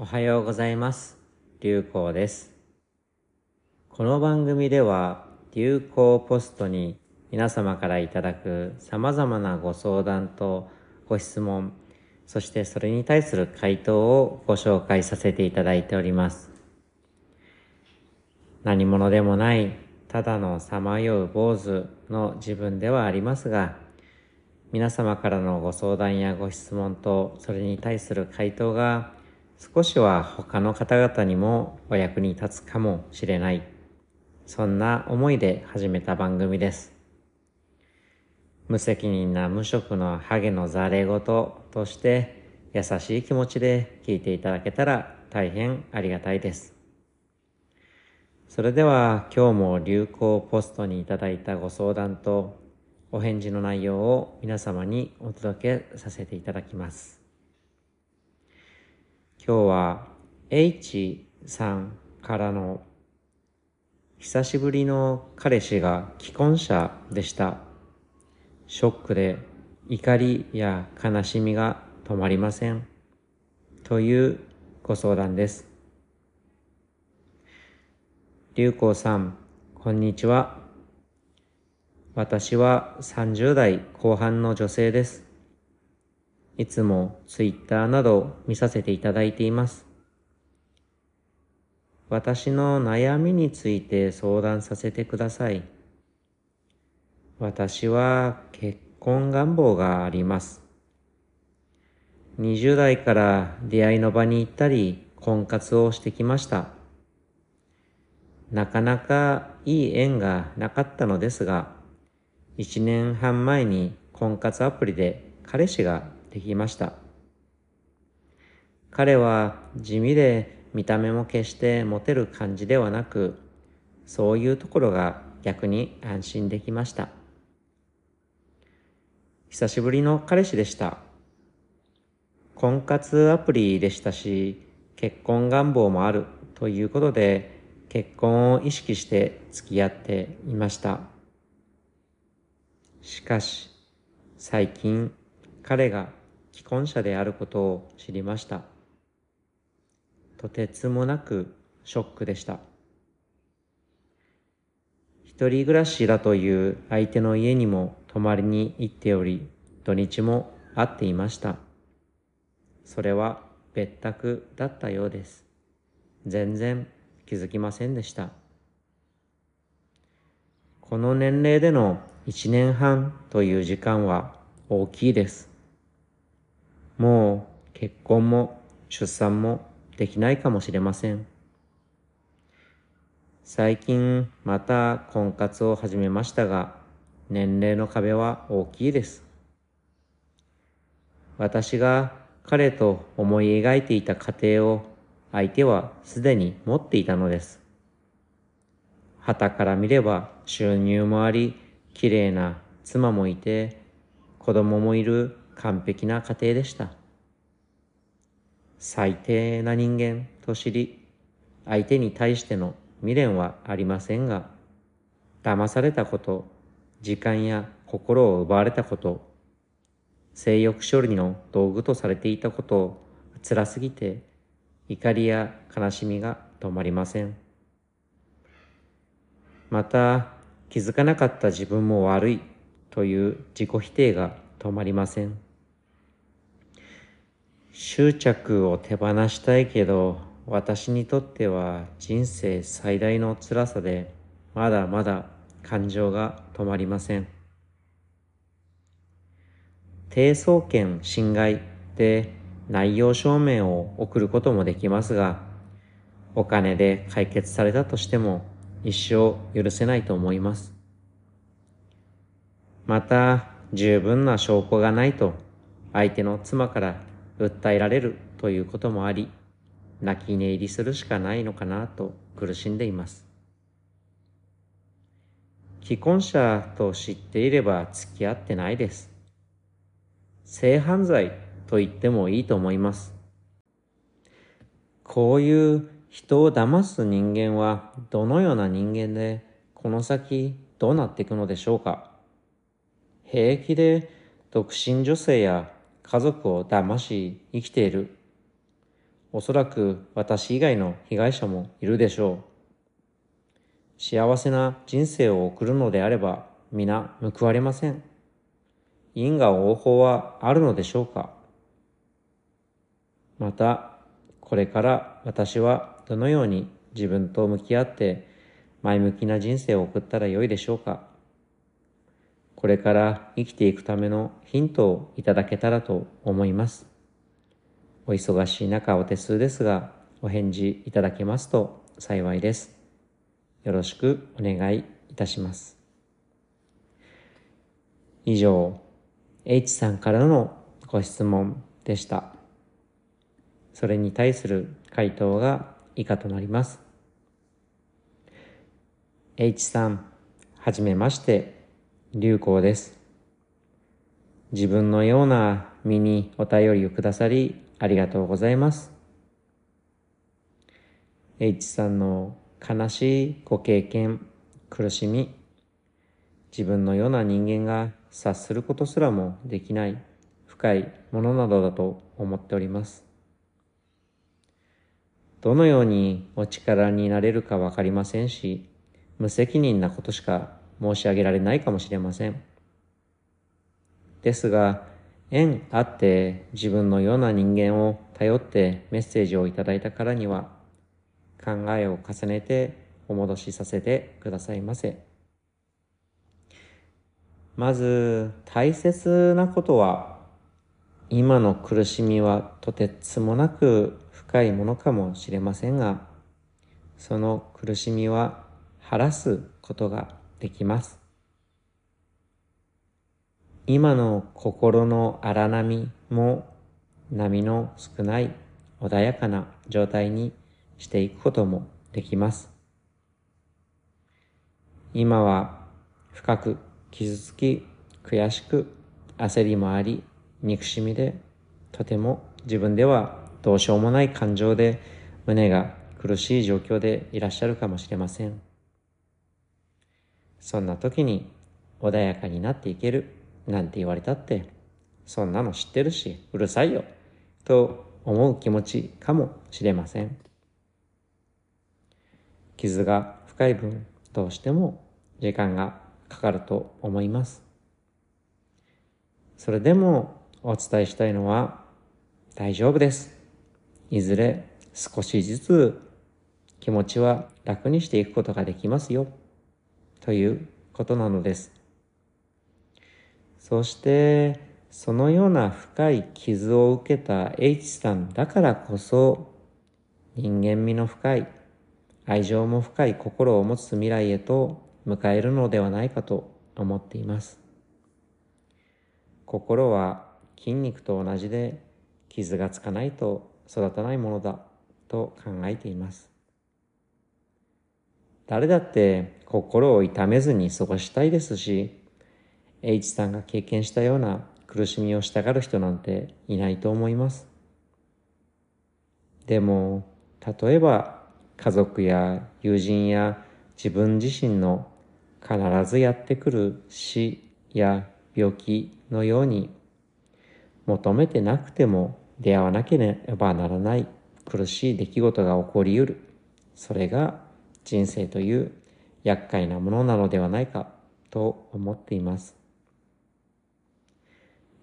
おはようございます。流行です。この番組では、流行ポストに皆様からいただく様々なご相談とご質問、そしてそれに対する回答をご紹介させていただいております。何者でもない、ただのさまよう坊主の自分ではありますが、皆様からのご相談やご質問とそれに対する回答が少しは他の方々にもお役に立つかもしれない。そんな思いで始めた番組です。無責任な無職のハゲのザレ言として優しい気持ちで聞いていただけたら大変ありがたいです。それでは今日も流行ポストにいただいたご相談とお返事の内容を皆様にお届けさせていただきます。今日は H さんからの久しぶりの彼氏が既婚者でした。ショックで怒りや悲しみが止まりません。というご相談です。流行さん、こんにちは。私は30代後半の女性です。いつもツイッターなど見させていただいています。私の悩みについて相談させてください。私は結婚願望があります。20代から出会いの場に行ったり婚活をしてきました。なかなかいい縁がなかったのですが、1年半前に婚活アプリで彼氏ができました。彼は地味で見た目も決してモテる感じではなく、そういうところが逆に安心できました。久しぶりの彼氏でした。婚活アプリでしたし、結婚願望もあるということで、結婚を意識して付き合っていました。しかし、最近彼が既婚者であることを知りました。とてつもなくショックでした。一人暮らしだという相手の家にも泊まりに行っており、土日も会っていました。それは別宅だったようです。全然気づきませんでした。この年齢での一年半という時間は大きいです。もう結婚も出産もできないかもしれません。最近また婚活を始めましたが、年齢の壁は大きいです。私が彼と思い描いていた家庭を相手はすでに持っていたのです。旗から見れば収入もあり、綺麗な妻もいて、子供もいる完璧な家庭でした。最低な人間と知り、相手に対しての未練はありませんが、騙されたこと、時間や心を奪われたこと、性欲処理の道具とされていたことを辛すぎて怒りや悲しみが止まりません。また気づかなかった自分も悪いという自己否定が止まりません。執着を手放したいけど私にとっては人生最大の辛さでまだまだ感情が止まりません。低送検侵害で内容証明を送ることもできますが、お金で解決されたとしても一生許せないと思います。また、十分な証拠がないと相手の妻から訴えられるということもあり、泣き寝入りするしかないのかなと苦しんでいます。既婚者と知っていれば付き合ってないです。性犯罪と言ってもいいと思います。こういう人を騙す人間はどのような人間でこの先どうなっていくのでしょうか平気で独身女性や家族を騙し生きている。おそらく私以外の被害者もいるでしょう。幸せな人生を送るのであれば皆報われません。因果応報はあるのでしょうかまた、これから私はどのように自分と向き合って前向きな人生を送ったらよいでしょうかこれから生きていくためのヒントをいただけたらと思います。お忙しい中お手数ですが、お返事いただけますと幸いです。よろしくお願いいたします。以上、H さんからのご質問でした。それに対する回答が以下となります。H さん、はじめまして、流行です。自分のような身にお便りをくださりありがとうございます。H さんの悲しいご経験、苦しみ、自分のような人間が察することすらもできない深いものなどだと思っております。どのようにお力になれるかわかりませんし、無責任なことしか申し上げられないかもしれません。ですが、縁あって自分のような人間を頼ってメッセージをいただいたからには、考えを重ねてお戻しさせてくださいませ。まず大切なことは、今の苦しみはとてつもなく深いものかもしれませんが、その苦しみは晴らすことができます。今の心の荒波も波の少ない穏やかな状態にしていくこともできます。今は深く傷つき、悔しく、焦りもあり、憎しみで、とても自分ではどうしようもない感情で胸が苦しい状況でいらっしゃるかもしれません。そんな時に穏やかになっていけるなんて言われたって、そんなの知ってるし、うるさいよ、と思う気持ちかもしれません。傷が深い分、どうしても時間がかかると思います。それでもお伝えしたいのは、大丈夫です。いずれ少しずつ気持ちは楽にしていくことができますよ。ということなのです。そして、そのような深い傷を受けた H さんだからこそ、人間味の深い、愛情も深い心を持つ未来へと迎えるのではないかと思っています。心は筋肉と同じで傷がつかないと育たないものだと考えています。誰だって心を痛めずに過ごしたいですし、H さんが経験したような苦しみをしたがる人なんていないと思います。でも、例えば家族や友人や自分自身の必ずやってくる死や病気のように求めてなくても出会わなければならない苦しい出来事が起こりうる。それが人生という厄介なものなのではないかと思っています。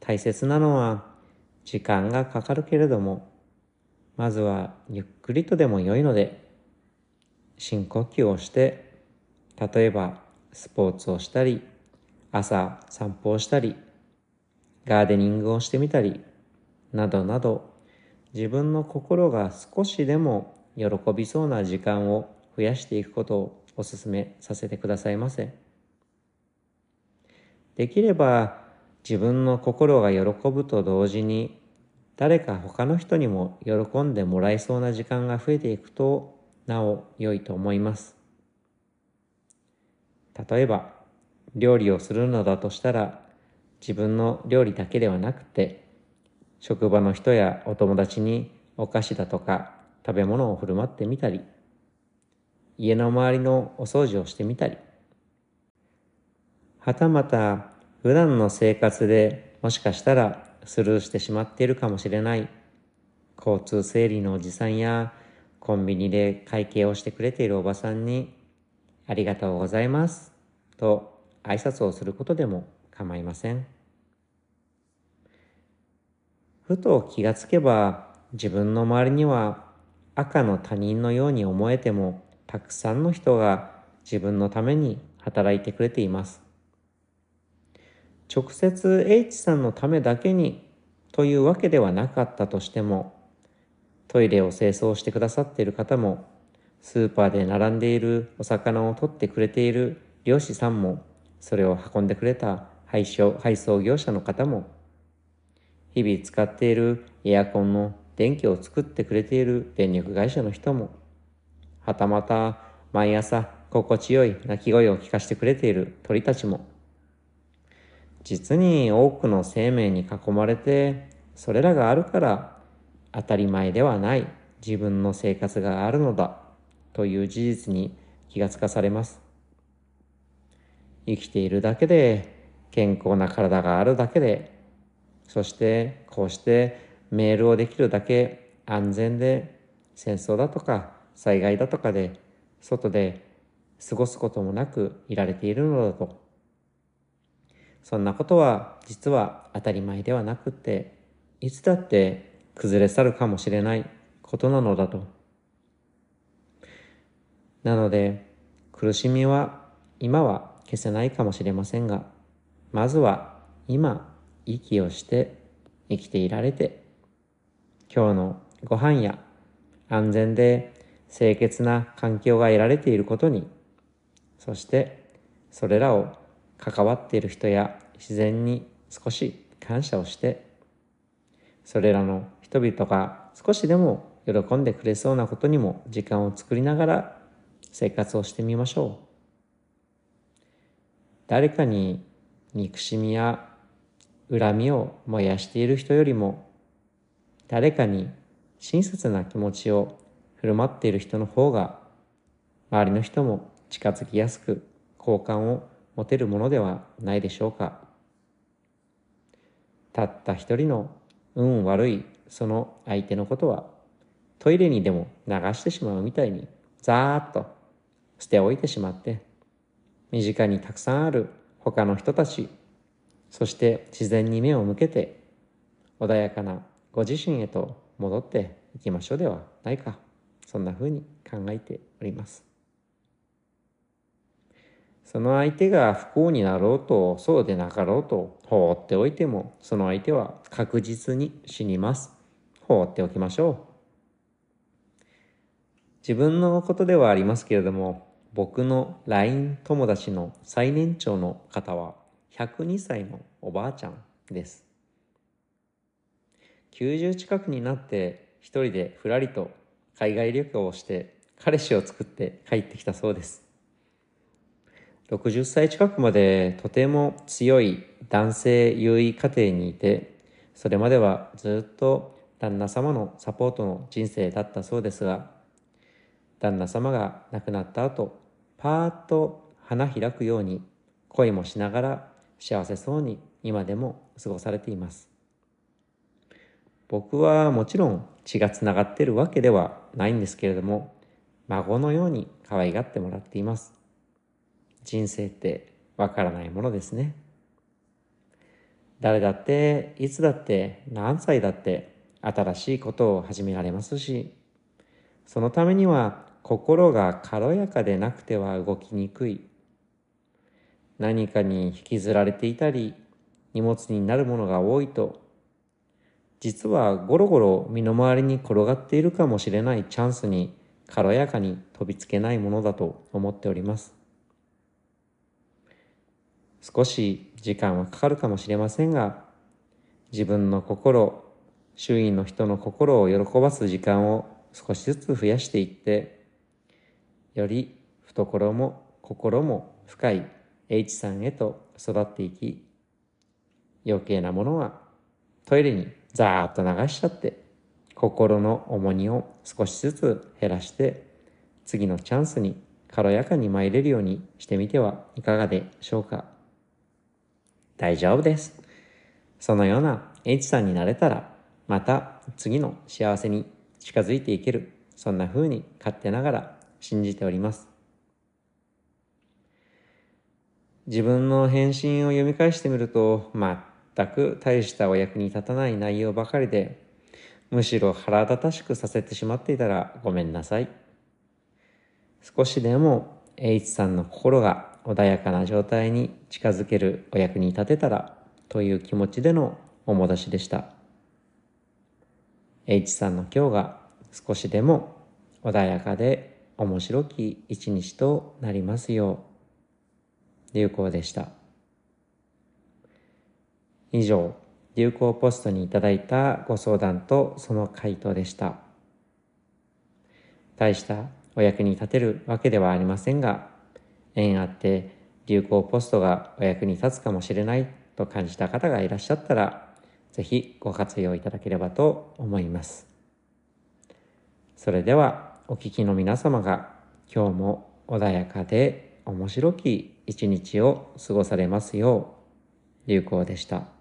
大切なのは時間がかかるけれども、まずはゆっくりとでも良いので、深呼吸をして、例えばスポーツをしたり、朝散歩をしたり、ガーデニングをしてみたり、などなど自分の心が少しでも喜びそうな時間を増やしていくことをお勧めさせてくださいませ。できれば自分の心が喜ぶと同時に誰か他の人にも喜んでもらえそうな時間が増えていくとなお良いと思います。例えば料理をするのだとしたら自分の料理だけではなくて職場の人やお友達にお菓子だとか食べ物を振る舞ってみたり、家の周りのお掃除をしてみたり、はたまた普段の生活でもしかしたらスルーしてしまっているかもしれない交通整理のおじさんやコンビニで会計をしてくれているおばさんにありがとうございますと挨拶をすることでも構いません。ふと気がつけば自分の周りには赤の他人のように思えてもたくさんの人が自分のために働いてくれています。直接 H さんのためだけにというわけではなかったとしてもトイレを清掃してくださっている方もスーパーで並んでいるお魚を取ってくれている漁師さんもそれを運んでくれた配送配送業者の方も日々使っているエアコンの電気を作ってくれている電力会社の人も、はたまた毎朝心地よい鳴き声を聞かせてくれている鳥たちも、実に多くの生命に囲まれて、それらがあるから当たり前ではない自分の生活があるのだという事実に気がつかされます。生きているだけで健康な体があるだけでそしてこうしてメールをできるだけ安全で戦争だとか災害だとかで外で過ごすこともなくいられているのだと。そんなことは実は当たり前ではなくっていつだって崩れ去るかもしれないことなのだと。なので苦しみは今は消せないかもしれませんがまずは今息をして生きていられて、今日のご飯や安全で清潔な環境が得られていることに、そしてそれらを関わっている人や自然に少し感謝をして、それらの人々が少しでも喜んでくれそうなことにも時間を作りながら生活をしてみましょう。誰かに憎しみや恨みを燃やしている人よりも誰かに親切な気持ちを振る舞っている人の方が周りの人も近づきやすく好感を持てるものではないでしょうか。たった一人の運悪いその相手のことはトイレにでも流してしまうみたいにざーっと捨ておいてしまって身近にたくさんある他の人たちそして自然に目を向けて穏やかなご自身へと戻っていきましょうではないか。そんな風に考えております。その相手が不幸になろうとそうでなかろうと放っておいてもその相手は確実に死にます。放っておきましょう。自分のことではありますけれども僕の LINE 友達の最年長の方は102歳のおばあちゃんです。90近くになって一人でふらりと海外旅行をして彼氏を作って帰ってきたそうです。60歳近くまでとても強い男性優位家庭にいて、それまではずっと旦那様のサポートの人生だったそうですが、旦那様が亡くなった後、パーッと花開くように恋もしながら幸せそうに今でも過ごされています。僕はもちろん血がつながってるわけではないんですけれども、孫のように可愛がってもらっています。人生ってわからないものですね。誰だって、いつだって、何歳だって新しいことを始められますし、そのためには心が軽やかでなくては動きにくい何かに引きずられていたり荷物になるものが多いと実はゴロゴロ身の回りに転がっているかもしれないチャンスに軽やかに飛びつけないものだと思っております。少し時間はかかるかもしれませんが自分の心周囲の人の心を喜ばす時間を少しずつ増やしていってより懐も心も深い H さんへと育っていき、余計なものはトイレにザーッと流しちゃって、心の重荷を少しずつ減らして、次のチャンスに軽やかに参れるようにしてみてはいかがでしょうか。大丈夫です。そのような H さんになれたらまた次の幸せに近づいていける、そんな風に勝手ながら信じております。自分の返信を読み返してみると、全く大したお役に立たない内容ばかりで、むしろ腹立たしくさせてしまっていたらごめんなさい。少しでも H さんの心が穏やかな状態に近づけるお役に立てたらという気持ちでのおもだしでした。H さんの今日が少しでも穏やかで面白き一日となりますよう。流行でした。以上、流行ポストにいただいたご相談とその回答でした。大したお役に立てるわけではありませんが、縁あって流行ポストがお役に立つかもしれないと感じた方がいらっしゃったら、ぜひご活用いただければと思います。それではお聞きの皆様が今日も穏やかで面白き一日を過ごされますよう、流行でした。